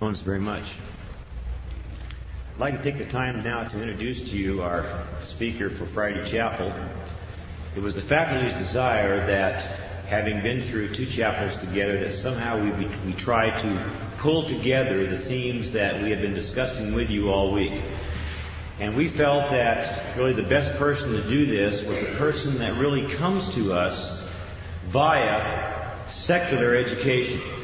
Jones very much. I'd like to take the time now to introduce to you our speaker for Friday Chapel. It was the faculty's desire that, having been through two chapels together, that somehow we, we try to pull together the themes that we have been discussing with you all week. And we felt that really the best person to do this was a person that really comes to us via secular education.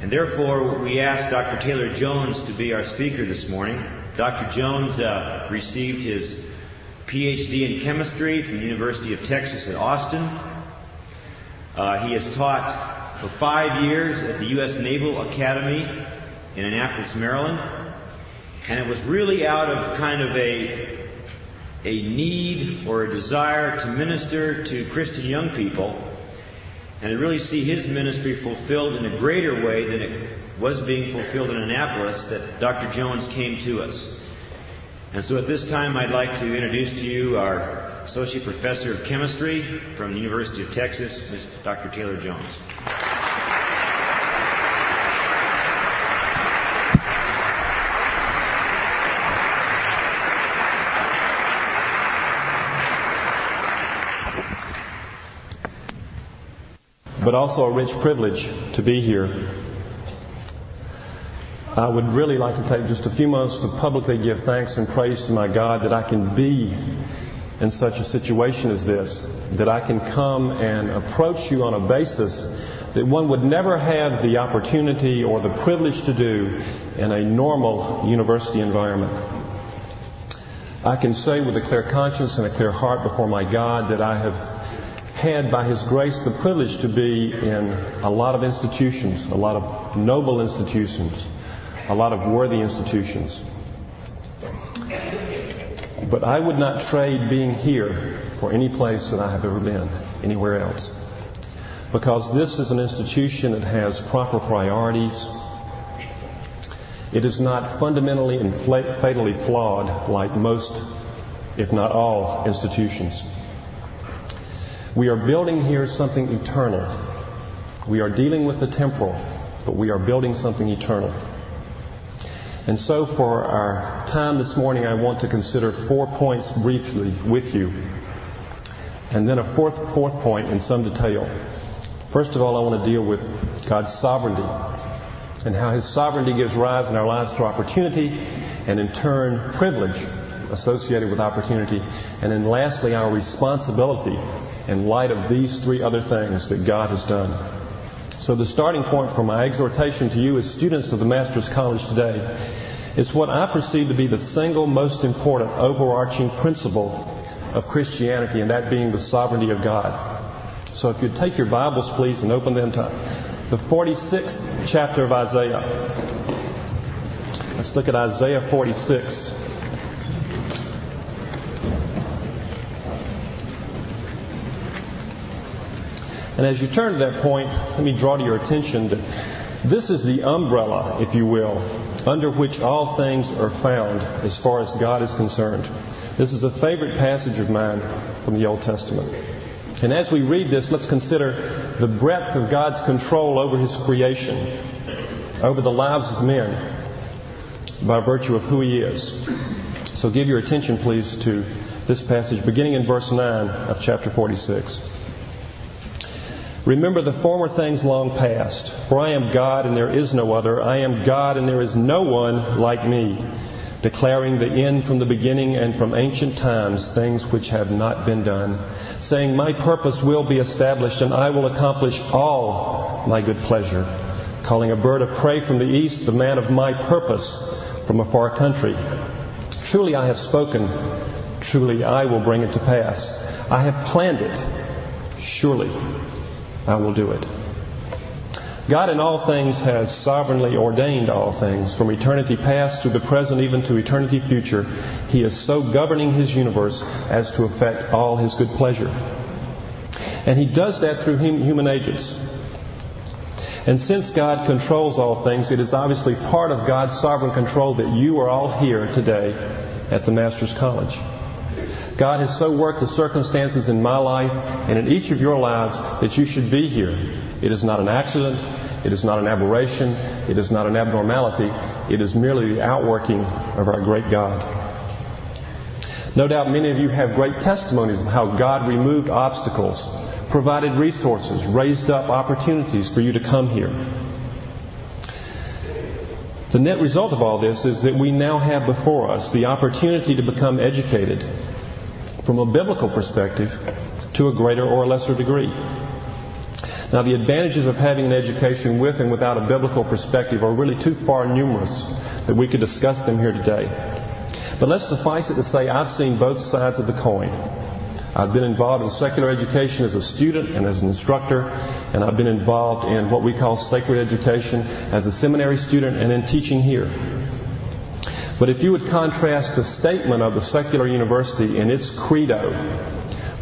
And therefore, we asked Dr. Taylor Jones to be our speaker this morning. Dr. Jones uh, received his PhD in chemistry from the University of Texas at Austin. Uh, he has taught for five years at the U.S. Naval Academy in Annapolis, Maryland. And it was really out of kind of a, a need or a desire to minister to Christian young people and to really see his ministry fulfilled in a greater way than it was being fulfilled in Annapolis that Dr. Jones came to us. And so at this time, I'd like to introduce to you our Associate Professor of Chemistry from the University of Texas, Dr. Taylor Jones. But also a rich privilege to be here. I would really like to take just a few moments to publicly give thanks and praise to my God that I can be in such a situation as this, that I can come and approach you on a basis that one would never have the opportunity or the privilege to do in a normal university environment. I can say with a clear conscience and a clear heart before my God that I have had, by His grace, the privilege to be in a lot of institutions, a lot of noble institutions, a lot of worthy institutions. But I would not trade being here for any place that I have ever been anywhere else. Because this is an institution that has proper priorities. It is not fundamentally and fatally flawed like most, if not all, institutions. We are building here something eternal. We are dealing with the temporal, but we are building something eternal. And so for our time this morning, I want to consider four points briefly with you. And then a fourth, fourth point in some detail. First of all, I want to deal with God's sovereignty and how His sovereignty gives rise in our lives to opportunity and in turn privilege associated with opportunity. And then lastly, our responsibility in light of these three other things that God has done. So the starting point for my exhortation to you as students of the Master's College today is what I perceive to be the single most important overarching principle of Christianity, and that being the sovereignty of God. So if you'd take your Bibles, please, and open them to the 46th chapter of Isaiah. Let's look at Isaiah 46. And as you turn to that point, let me draw to your attention that this is the umbrella, if you will, under which all things are found as far as God is concerned. This is a favorite passage of mine from the Old Testament. And as we read this, let's consider the breadth of God's control over His creation, over the lives of men, by virtue of who He is. So give your attention, please, to this passage, beginning in verse 9 of chapter 46. Remember the former things long past, for I am God and there is no other. I am God and there is no one like me, declaring the end from the beginning and from ancient times, things which have not been done, saying, My purpose will be established and I will accomplish all my good pleasure, calling a bird of prey from the east, the man of my purpose from a far country. Truly I have spoken, truly I will bring it to pass. I have planned it, surely I will do it. God in all things has sovereignly ordained all things, from eternity past to the present, even to eternity future. He is so governing His universe as to effect all His good pleasure. And He does that through human agents. And since God controls all things, it is obviously part of God's sovereign control that you are all here today at the Master's College. God has so worked the circumstances in my life and in each of your lives that you should be here. It is not an accident. It is not an aberration. It is not an abnormality. It is merely the outworking of our great God. No doubt many of you have great testimonies of how God removed obstacles, provided resources, raised up opportunities for you to come here. The net result of all this is that we now have before us the opportunity to become educated from a biblical perspective to a greater or a lesser degree. Now, the advantages of having an education with and without a biblical perspective are really too far numerous that we could discuss them here today. But let's suffice it to say I've seen both sides of the coin. I've been involved in secular education as a student and as an instructor, and I've been involved in what we call sacred education as a seminary student and in teaching here. But if you would contrast the statement of the secular university and its credo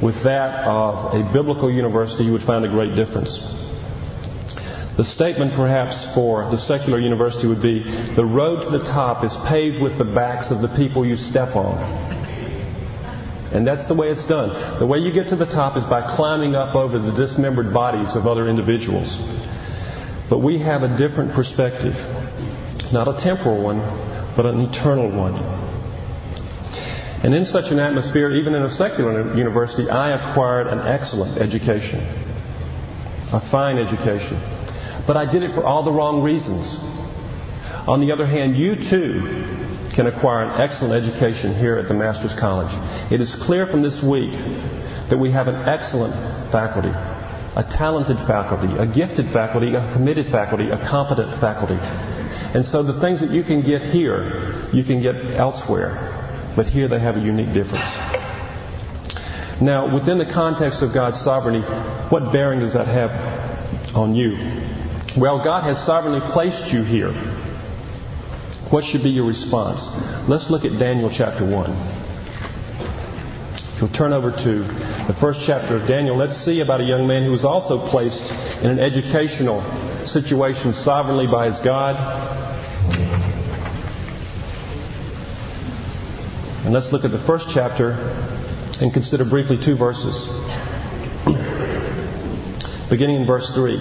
with that of a biblical university, you would find a great difference. The statement perhaps for the secular university would be, the road to the top is paved with the backs of the people you step on. And that's the way it's done. The way you get to the top is by climbing up over the dismembered bodies of other individuals. But we have a different perspective. Not a temporal one, but an eternal one. And in such an atmosphere, even in a secular university, I acquired an excellent education. A fine education. But I did it for all the wrong reasons. On the other hand, you too can acquire an excellent education here at the Master's College. It is clear from this week that we have an excellent faculty, a talented faculty, a gifted faculty, a committed faculty, a competent faculty. And so the things that you can get here, you can get elsewhere. But here they have a unique difference. Now, within the context of God's sovereignty, what bearing does that have on you? Well, God has sovereignly placed you here. What should be your response? Let's look at Daniel chapter 1. If you'll turn over to the first chapter of Daniel, let's see about a young man who was also placed in an educational situation sovereignly by his God. And let's look at the first chapter and consider briefly two verses beginning in verse 3.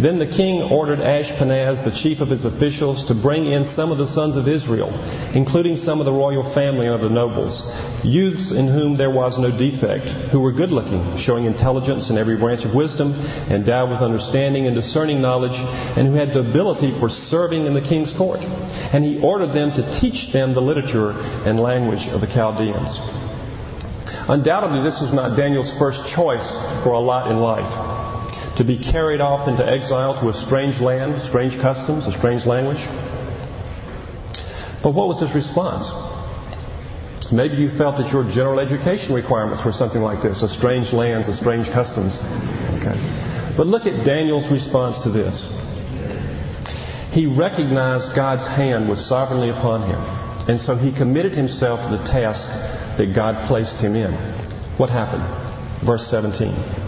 Then the king ordered Ashpenaz, the chief of his officials, to bring in some of the sons of Israel, including some of the royal family and of the nobles, youths in whom there was no defect, who were good looking, showing intelligence in every branch of wisdom, endowed with understanding and discerning knowledge, and who had the ability for serving in the king's court. And he ordered them to teach them the literature and language of the Chaldeans. Undoubtedly, this was not Daniel's first choice for a lot in life to be carried off into exile to a strange land, strange customs, a strange language. But what was his response? Maybe you felt that your general education requirements were something like this, a strange lands, a strange customs. Okay. But look at Daniel's response to this. He recognized God's hand was sovereignly upon him. And so he committed himself to the task that God placed him in. What happened? Verse 17.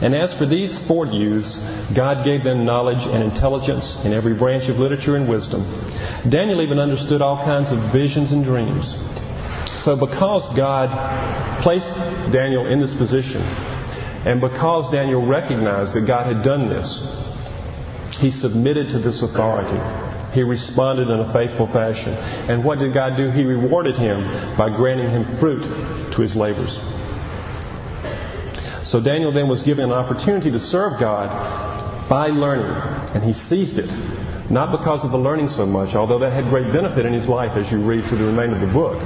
And as for these four youths, God gave them knowledge and intelligence in every branch of literature and wisdom. Daniel even understood all kinds of visions and dreams. So because God placed Daniel in this position, and because Daniel recognized that God had done this, he submitted to this authority. He responded in a faithful fashion. And what did God do? He rewarded him by granting him fruit to his labors. So Daniel then was given an opportunity to serve God by learning, and he seized it. Not because of the learning so much, although that had great benefit in his life as you read through the remainder of the book,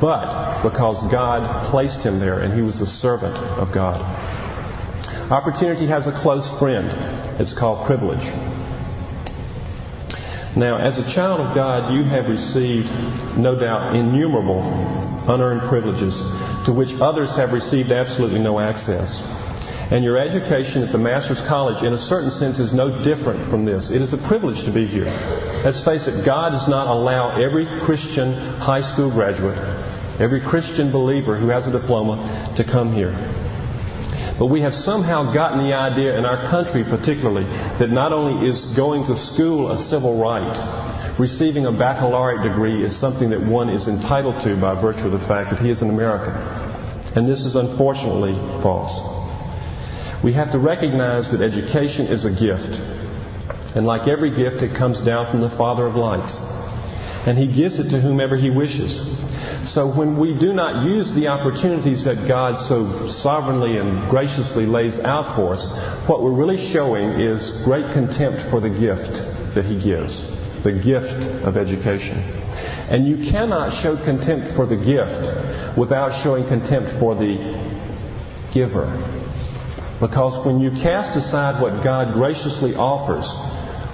but because God placed him there and he was the servant of God. Opportunity has a close friend. It's called privilege. Now, as a child of God, you have received, no doubt, innumerable unearned privileges to which others have received absolutely no access. And your education at the Master's College, in a certain sense, is no different from this. It is a privilege to be here. Let's face it, God does not allow every Christian high school graduate, every Christian believer who has a diploma to come here. But we have somehow gotten the idea in our country particularly that not only is going to school a civil right, receiving a baccalaureate degree is something that one is entitled to by virtue of the fact that he is an American. And this is unfortunately false. We have to recognize that education is a gift. And like every gift, it comes down from the Father of lights. And He gives it to whomever He wishes. So when we do not use the opportunities that God so sovereignly and graciously lays out for us, what we're really showing is great contempt for the gift that He gives. The gift of education. And you cannot show contempt for the gift without showing contempt for the giver. Because when you cast aside what God graciously offers,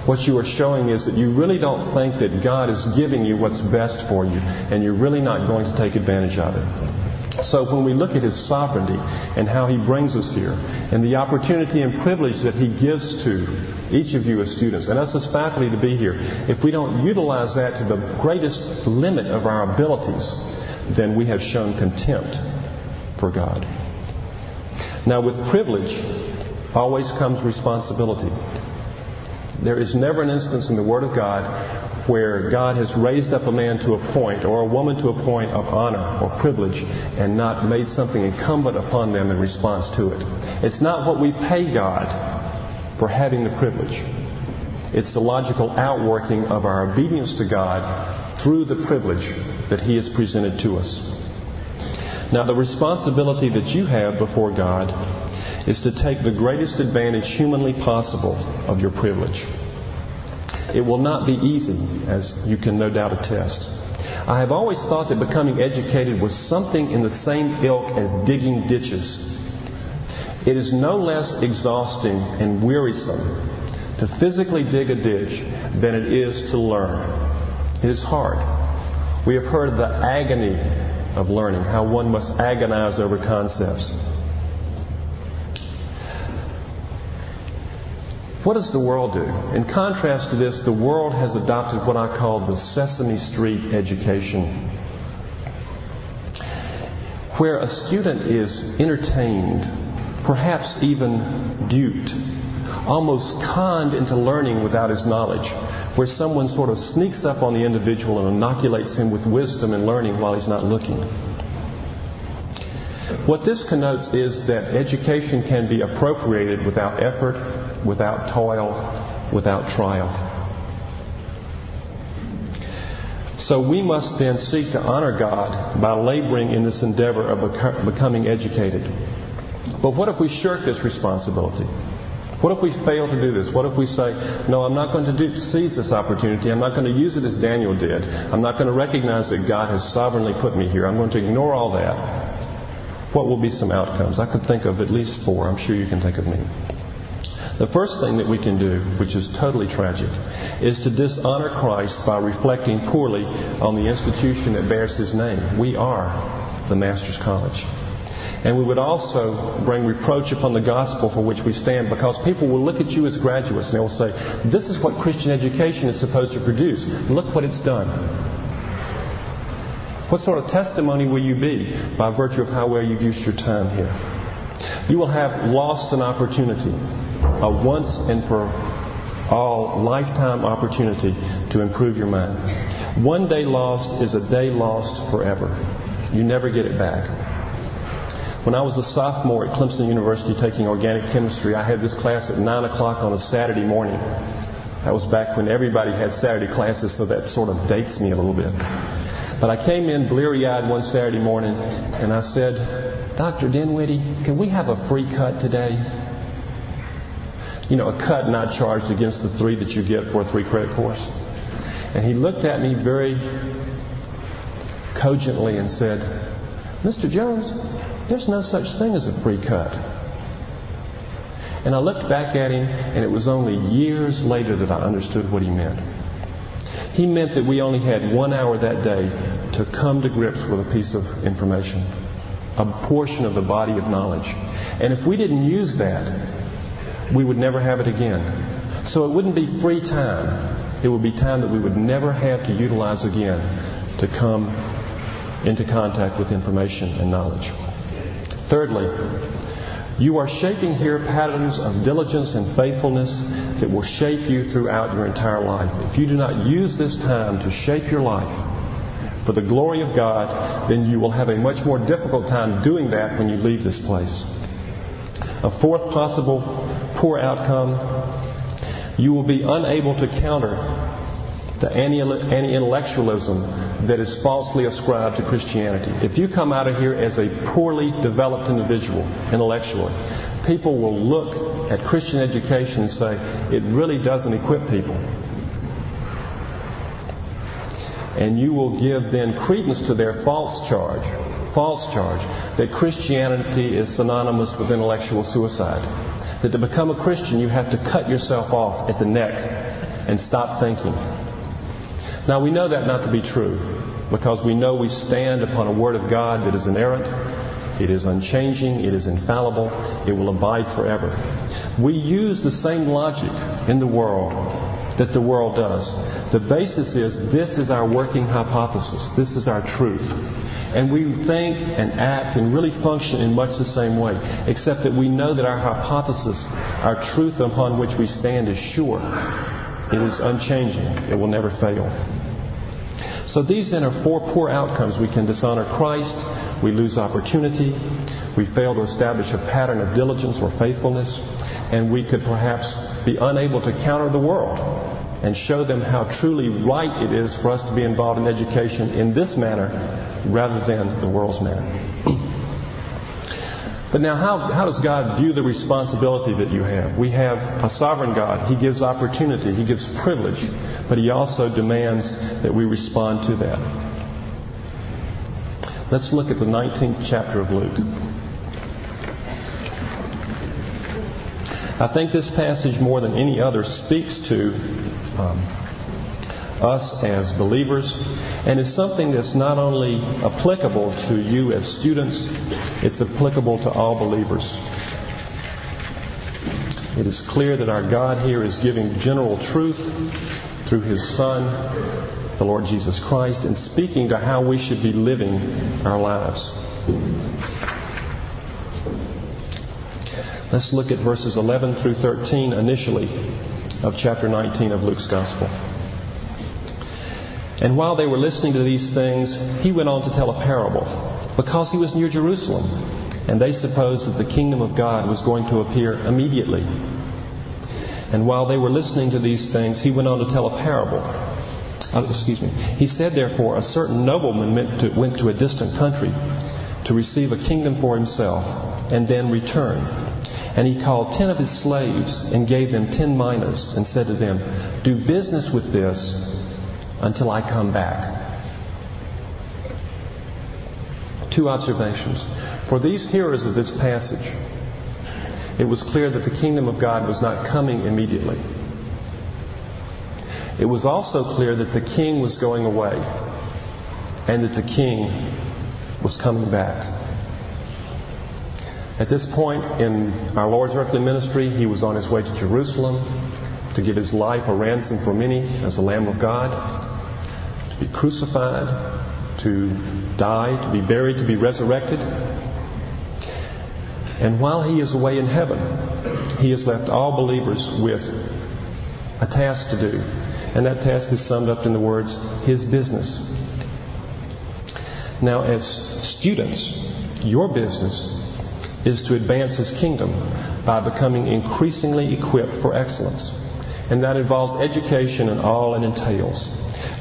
what you are showing is that you really don't think that God is giving you what's best for you, and you're really not going to take advantage of it. So when we look at His sovereignty and how He brings us here, and the opportunity and privilege that He gives to each of you as students, and us as faculty to be here, if we don't utilize that to the greatest limit of our abilities, then we have shown contempt for God. Now with privilege always comes responsibility. There is never an instance in the Word of God where God has raised up a man to a point or a woman to a point of honor or privilege and not made something incumbent upon them in response to it. It's not what we pay God for having the privilege. It's the logical outworking of our obedience to God through the privilege that He has presented to us. Now, the responsibility that you have before God is to take the greatest advantage humanly possible of your privilege. It will not be easy, as you can no doubt attest. I have always thought that becoming educated was something in the same ilk as digging ditches. It is no less exhausting and wearisome to physically dig a ditch than it is to learn. It is hard. We have heard the agony of learning, how one must agonize over concepts. What does the world do? In contrast to this, the world has adopted what I call the Sesame Street education, where a student is entertained, perhaps even duped, almost conned into learning without his knowledge, where someone sort of sneaks up on the individual and inoculates him with wisdom and learning while he's not looking. What this connotes is that education can be appropriated without effort without toil, without trial. So we must then seek to honor God by laboring in this endeavor of becoming educated. But what if we shirk this responsibility? What if we fail to do this? What if we say, no, I'm not going to do, seize this opportunity. I'm not going to use it as Daniel did. I'm not going to recognize that God has sovereignly put me here. I'm going to ignore all that. What will be some outcomes? I could think of at least four. I'm sure you can think of many. The first thing that we can do, which is totally tragic, is to dishonor Christ by reflecting poorly on the institution that bears his name. We are the Master's College. And we would also bring reproach upon the gospel for which we stand because people will look at you as graduates and they will say, This is what Christian education is supposed to produce. Look what it's done. What sort of testimony will you be by virtue of how well you've used your time here? You will have lost an opportunity a once and for all lifetime opportunity to improve your mind. One day lost is a day lost forever. You never get it back. When I was a sophomore at Clemson University taking organic chemistry, I had this class at 9 o'clock on a Saturday morning. That was back when everybody had Saturday classes, so that sort of dates me a little bit. But I came in bleary eyed one Saturday morning and I said, Dr. Dinwiddie, can we have a free cut today? you know, a cut not charged against the three that you get for a three credit course. And he looked at me very cogently and said, Mr. Jones, there's no such thing as a free cut. And I looked back at him, and it was only years later that I understood what he meant. He meant that we only had one hour that day to come to grips with a piece of information, a portion of the body of knowledge. And if we didn't use that, we would never have it again. So it wouldn't be free time. It would be time that we would never have to utilize again to come into contact with information and knowledge. Thirdly, you are shaping here patterns of diligence and faithfulness that will shape you throughout your entire life. If you do not use this time to shape your life for the glory of God, then you will have a much more difficult time doing that when you leave this place. A fourth possible poor outcome You will be unable to counter the anti-intellectualism that is falsely ascribed to Christianity. If you come out of here as a poorly developed individual intellectually, people will look at Christian education and say, it really doesn't equip people. And you will give then credence to their false charge, false charge, that Christianity is synonymous with intellectual suicide. That to become a Christian, you have to cut yourself off at the neck and stop thinking. Now we know that not to be true because we know we stand upon a Word of God that is inerrant, it is unchanging, it is infallible, it will abide forever. We use the same logic in the world that the world does. The basis is this is our working hypothesis. This is our truth. And we think and act and really function in much the same way, except that we know that our hypothesis, our truth upon which we stand is sure. It is unchanging. It will never fail. So these then are four poor outcomes. We can dishonor Christ. We lose opportunity. We fail to establish a pattern of diligence or faithfulness. And we could perhaps be unable to counter the world and show them how truly right it is for us to be involved in education in this manner rather than the world's manner. But now, how, how does God view the responsibility that you have? We have a sovereign God. He gives opportunity, He gives privilege, but He also demands that we respond to that. Let's look at the 19th chapter of Luke. I think this passage, more than any other, speaks to um, us as believers and is something that's not only applicable to you as students, it's applicable to all believers. It is clear that our God here is giving general truth through His Son, the Lord Jesus Christ, and speaking to how we should be living our lives. Let's look at verses 11 through 13 initially of chapter 19 of Luke's Gospel. And while they were listening to these things, he went on to tell a parable because he was near Jerusalem and they supposed that the kingdom of God was going to appear immediately. And while they were listening to these things, he went on to tell a parable. Uh, excuse me. He said, therefore, a certain nobleman went to, went to a distant country to receive a kingdom for himself and then return. And he called ten of his slaves and gave them ten minas and said to them, Do business with this until I come back. Two observations. For these hearers of this passage, it was clear that the kingdom of God was not coming immediately. It was also clear that the king was going away and that the king was coming back. At this point in our Lord's earthly ministry, he was on his way to Jerusalem to give his life a ransom for many as the Lamb of God, to be crucified, to die, to be buried, to be resurrected. And while he is away in heaven, he has left all believers with a task to do. And that task is summed up in the words, his business. Now, as students, your business is to advance his kingdom by becoming increasingly equipped for excellence. And that involves education and all it entails.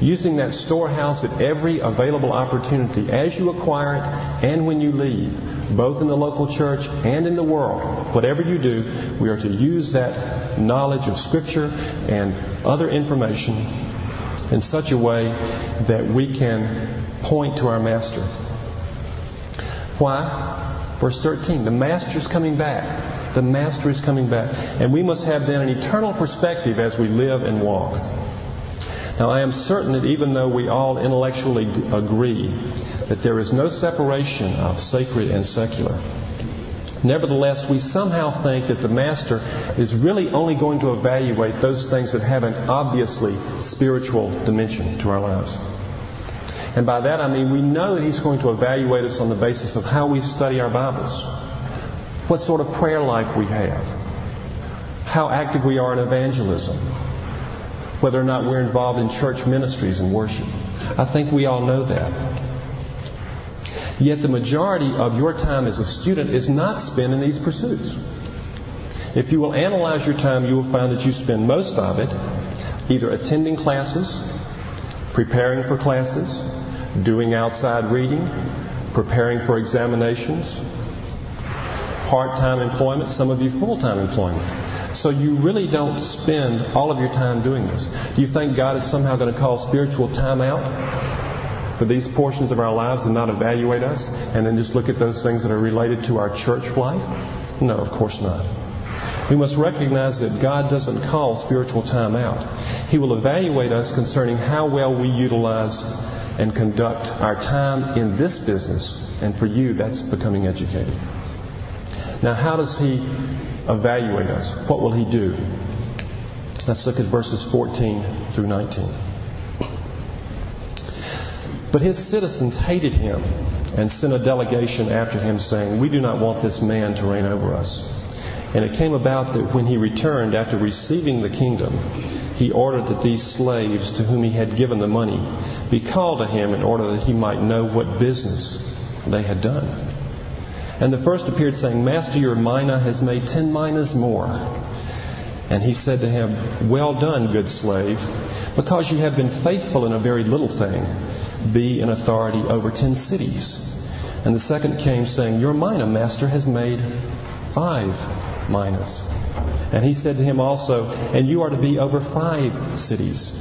Using that storehouse at every available opportunity as you acquire it and when you leave, both in the local church and in the world. Whatever you do, we are to use that knowledge of Scripture and other information in such a way that we can point to our Master. Why? Verse 13, the Master is coming back. The Master is coming back. And we must have then an eternal perspective as we live and walk. Now, I am certain that even though we all intellectually agree that there is no separation of sacred and secular, nevertheless, we somehow think that the Master is really only going to evaluate those things that have an obviously spiritual dimension to our lives. And by that I mean we know that He's going to evaluate us on the basis of how we study our Bibles what sort of prayer life we have, how active we are in evangelism, whether or not we're involved in church ministries and worship. I think we all know that. Yet the majority of your time as a student is not spent in these pursuits. If you will analyze your time, you will find that you spend most of it either attending classes, preparing for classes, doing outside reading, preparing for examinations, part-time employment, some of you full-time employment. So you really don't spend all of your time doing this. Do you think God is somehow going to call spiritual time out for these portions of our lives and not evaluate us and then just look at those things that are related to our church life? No, of course not. We must recognize that God doesn't call spiritual time out. He will evaluate us concerning how well we utilize and conduct our time in this business. And for you, that's becoming educated. Now, how does He evaluate us? What will He do? Let's look at verses 14 through 19. But his citizens hated him and sent a delegation after him, saying, We do not want this man to reign over us. And it came about that when he returned after receiving the kingdom, he ordered that these slaves to whom he had given the money be called to him in order that he might know what business they had done. And the first appeared saying, Master, your mina has made ten minas more. And he said to him, Well done, good slave, because you have been faithful in a very little thing, be in authority over ten cities. And the second came saying, Your mina, master, has made five minas. And he said to him also, And you are to be over five cities.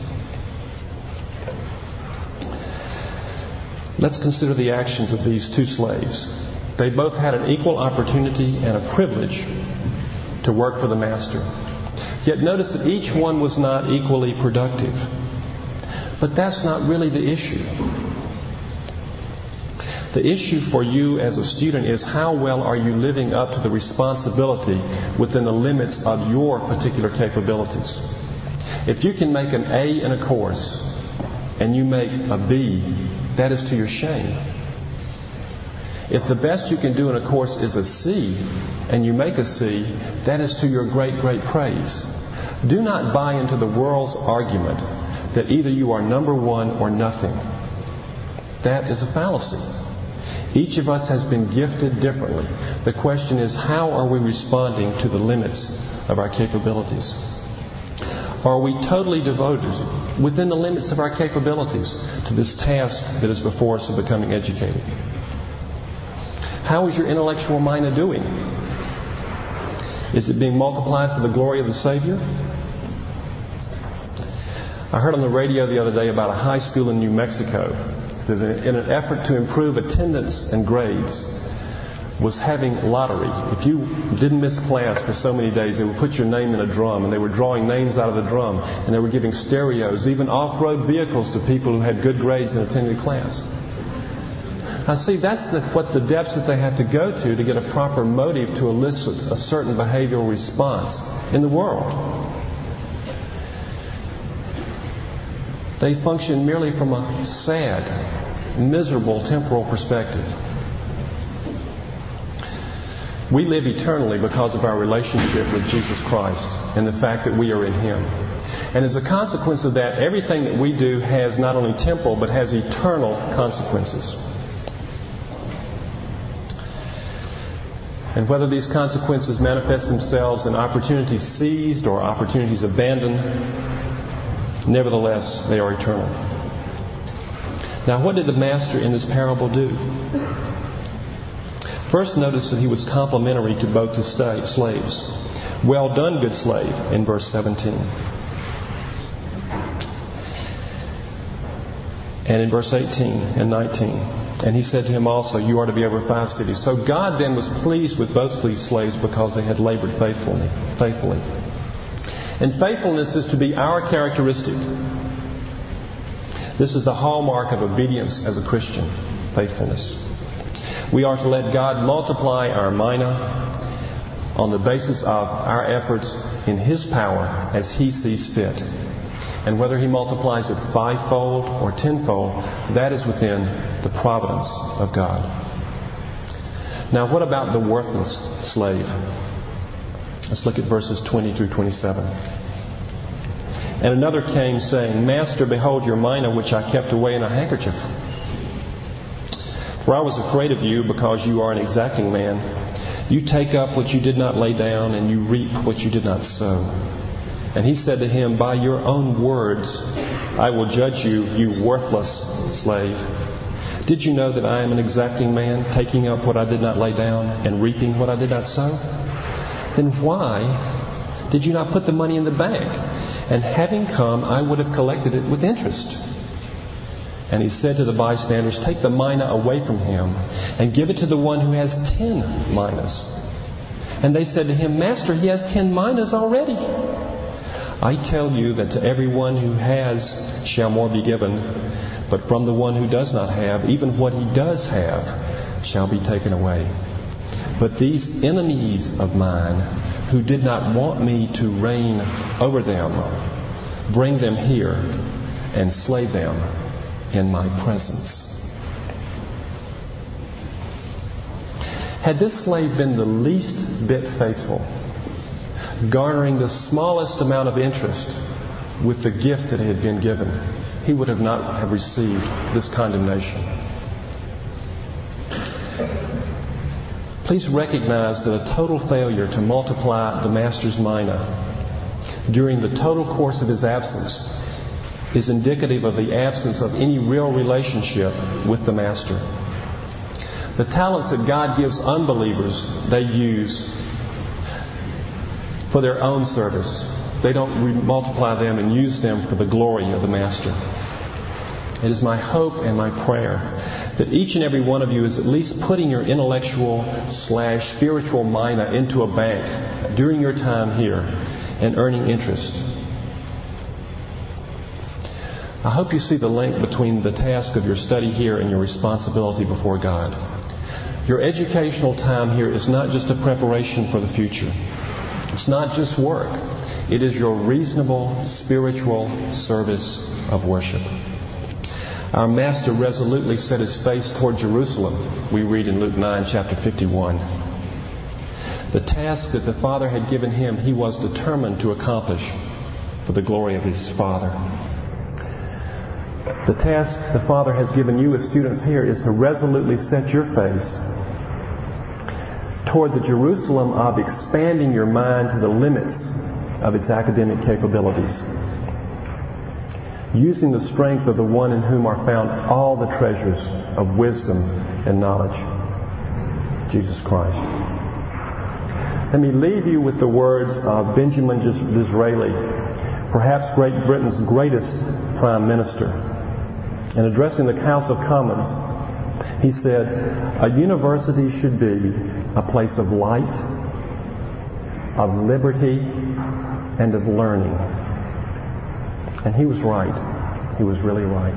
Let's consider the actions of these two slaves. They both had an equal opportunity and a privilege to work for the master. Yet notice that each one was not equally productive. But that's not really the issue. The issue for you as a student is how well are you living up to the responsibility within the limits of your particular capabilities. If you can make an A in a course and you make a B, that is to your shame. If the best you can do in a course is a C and you make a C, that is to your great, great praise. Do not buy into the world's argument that either you are number one or nothing. That is a fallacy. Each of us has been gifted differently. The question is, how are we responding to the limits of our capabilities? Are we totally devoted, within the limits of our capabilities, to this task that is before us of becoming educated? How is your intellectual mind doing? Is it being multiplied for the glory of the Savior? I heard on the radio the other day about a high school in New Mexico that, uh, in an effort to improve attendance and grades, was having lottery. If you didn't miss class for so many days, they would put your name in a drum, and they were drawing names out of the drum, and they were giving stereos, even off-road vehicles to people who had good grades and attended class. Now, see, that's the, what the depths that they have to go to to get a proper motive to elicit a certain behavioral response in the world. They function merely from a sad, miserable temporal perspective. We live eternally because of our relationship with Jesus Christ and the fact that we are in Him. And as a consequence of that, everything that we do has not only temporal but has eternal consequences. And whether these consequences manifest themselves in opportunities seized or opportunities abandoned, Nevertheless, they are eternal. Now, what did the master in this parable do? First, notice that he was complimentary to both the slaves. Well done, good slave, in verse 17. And in verse 18 and 19. And he said to him also, You are to be over five cities. So God then was pleased with both these slaves because they had labored faithfully. faithfully. And faithfulness is to be our characteristic. This is the hallmark of obedience as a Christian faithfulness. We are to let God multiply our mina on the basis of our efforts in His power as He sees fit. And whether He multiplies it fivefold or tenfold, that is within the providence of God. Now, what about the worthless slave? Let's look at verses 20 through 27. And another came saying, Master, behold your mina which I kept away in a handkerchief. For I was afraid of you because you are an exacting man. You take up what you did not lay down, and you reap what you did not sow. And he said to him, By your own words I will judge you, you worthless slave. Did you know that I am an exacting man, taking up what I did not lay down and reaping what I did not sow? Then why did you not put the money in the bank? And having come, I would have collected it with interest. And he said to the bystanders, Take the mina away from him and give it to the one who has ten minas. And they said to him, Master, he has ten minas already. I tell you that to everyone who has shall more be given, but from the one who does not have, even what he does have shall be taken away. But these enemies of mine, who did not want me to reign over them, bring them here and slay them in my presence. Had this slave been the least bit faithful, garnering the smallest amount of interest with the gift that had been given, he would have not have received this condemnation. Please recognize that a total failure to multiply the master's mina during the total course of his absence is indicative of the absence of any real relationship with the Master. The talents that God gives unbelievers, they use for their own service. They don't multiply them and use them for the glory of the Master. It is my hope and my prayer that each and every one of you is at least putting your intellectual slash spiritual mina into a bank during your time here and earning interest I hope you see the link between the task of your study here and your responsibility before God. Your educational time here is not just a preparation for the future. It's not just work. It is your reasonable spiritual service of worship. Our Master resolutely set his face toward Jerusalem, we read in Luke 9, chapter 51. The task that the Father had given him, he was determined to accomplish for the glory of his Father. The task the Father has given you as students here is to resolutely set your face toward the Jerusalem of expanding your mind to the limits of its academic capabilities. Using the strength of the one in whom are found all the treasures of wisdom and knowledge, Jesus Christ. Let me leave you with the words of Benjamin Disraeli, perhaps Great Britain's greatest prime minister in addressing the House of Commons, he said, A university should be a place of light, of liberty, and of learning. And he was right. He was really right.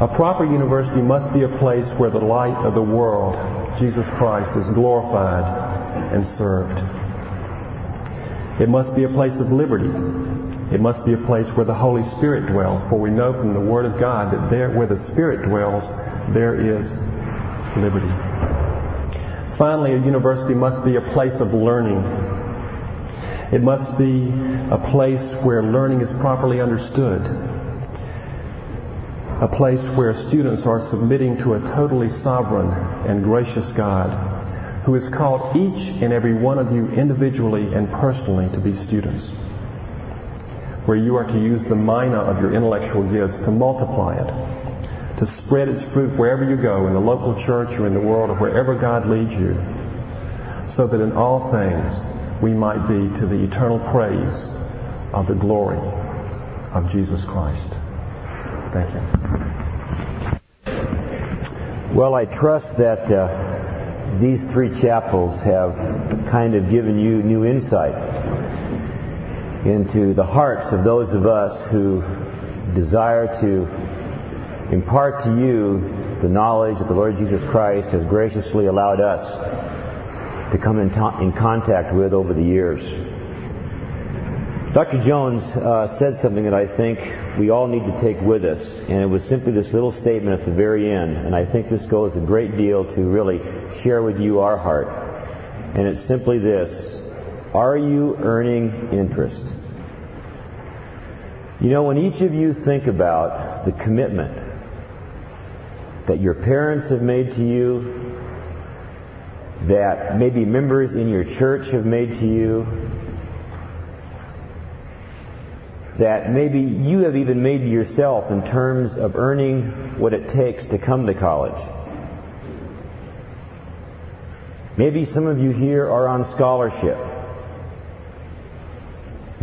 A proper university must be a place where the light of the world, Jesus Christ, is glorified and served. It must be a place of liberty it must be a place where the Holy Spirit dwells, for we know from the Word of God that there, where the Spirit dwells, there is liberty. Finally, a university must be a place of learning. It must be a place where learning is properly understood. A place where students are submitting to a totally sovereign and gracious God who has called each and every one of you individually and personally to be students where you are to use the mina of your intellectual gifts to multiply it, to spread its fruit wherever you go, in the local church or in the world or wherever God leads you, so that in all things we might be to the eternal praise of the glory of Jesus Christ. Thank you. Well, I trust that uh, these three chapels have kind of given you new insight into the hearts of those of us who desire to impart to you the knowledge that the Lord Jesus Christ has graciously allowed us to come in, in contact with over the years. Dr. Jones uh, said something that I think we all need to take with us, and it was simply this little statement at the very end, and I think this goes a great deal to really share with you our heart. And it's simply this are you earning interest? You know, when each of you think about the commitment that your parents have made to you, that maybe members in your church have made to you, that maybe you have even made to yourself in terms of earning what it takes to come to college. Maybe some of you here are on scholarship.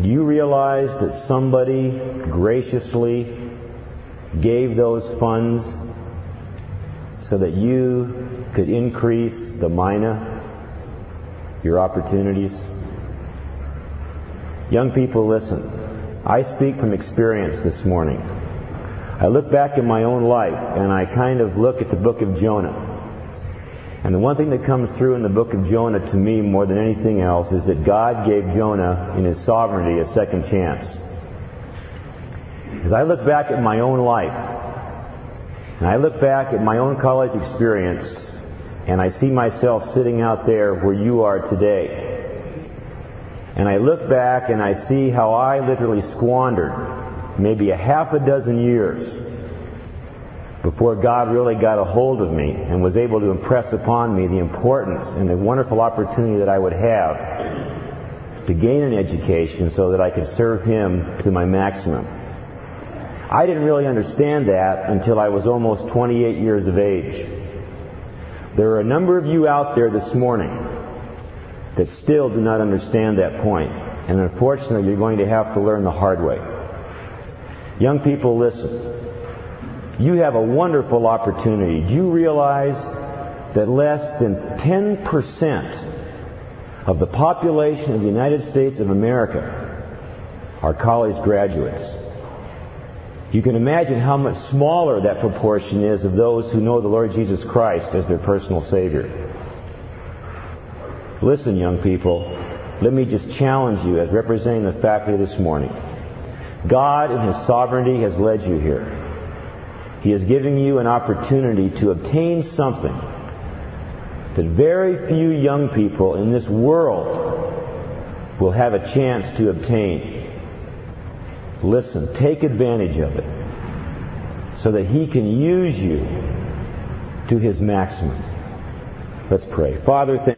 Do you realize that somebody graciously gave those funds so that you could increase the mina, your opportunities? Young people, listen. I speak from experience this morning. I look back in my own life and I kind of look at the book of Jonah. And the one thing that comes through in the book of Jonah to me more than anything else is that God gave Jonah in his sovereignty a second chance. As I look back at my own life, and I look back at my own college experience, and I see myself sitting out there where you are today, and I look back and I see how I literally squandered maybe a half a dozen years before God really got a hold of me and was able to impress upon me the importance and the wonderful opportunity that I would have to gain an education so that I could serve Him to my maximum. I didn't really understand that until I was almost 28 years of age. There are a number of you out there this morning that still do not understand that point, and unfortunately you're going to have to learn the hard way. Young people, listen. You have a wonderful opportunity. Do you realize that less than 10% of the population of the United States of America are college graduates? You can imagine how much smaller that proportion is of those who know the Lord Jesus Christ as their personal Savior. Listen, young people, let me just challenge you as representing the faculty this morning. God in His sovereignty has led you here. He is giving you an opportunity to obtain something that very few young people in this world will have a chance to obtain. Listen, take advantage of it so that He can use you to His maximum. Let's pray. Father, thank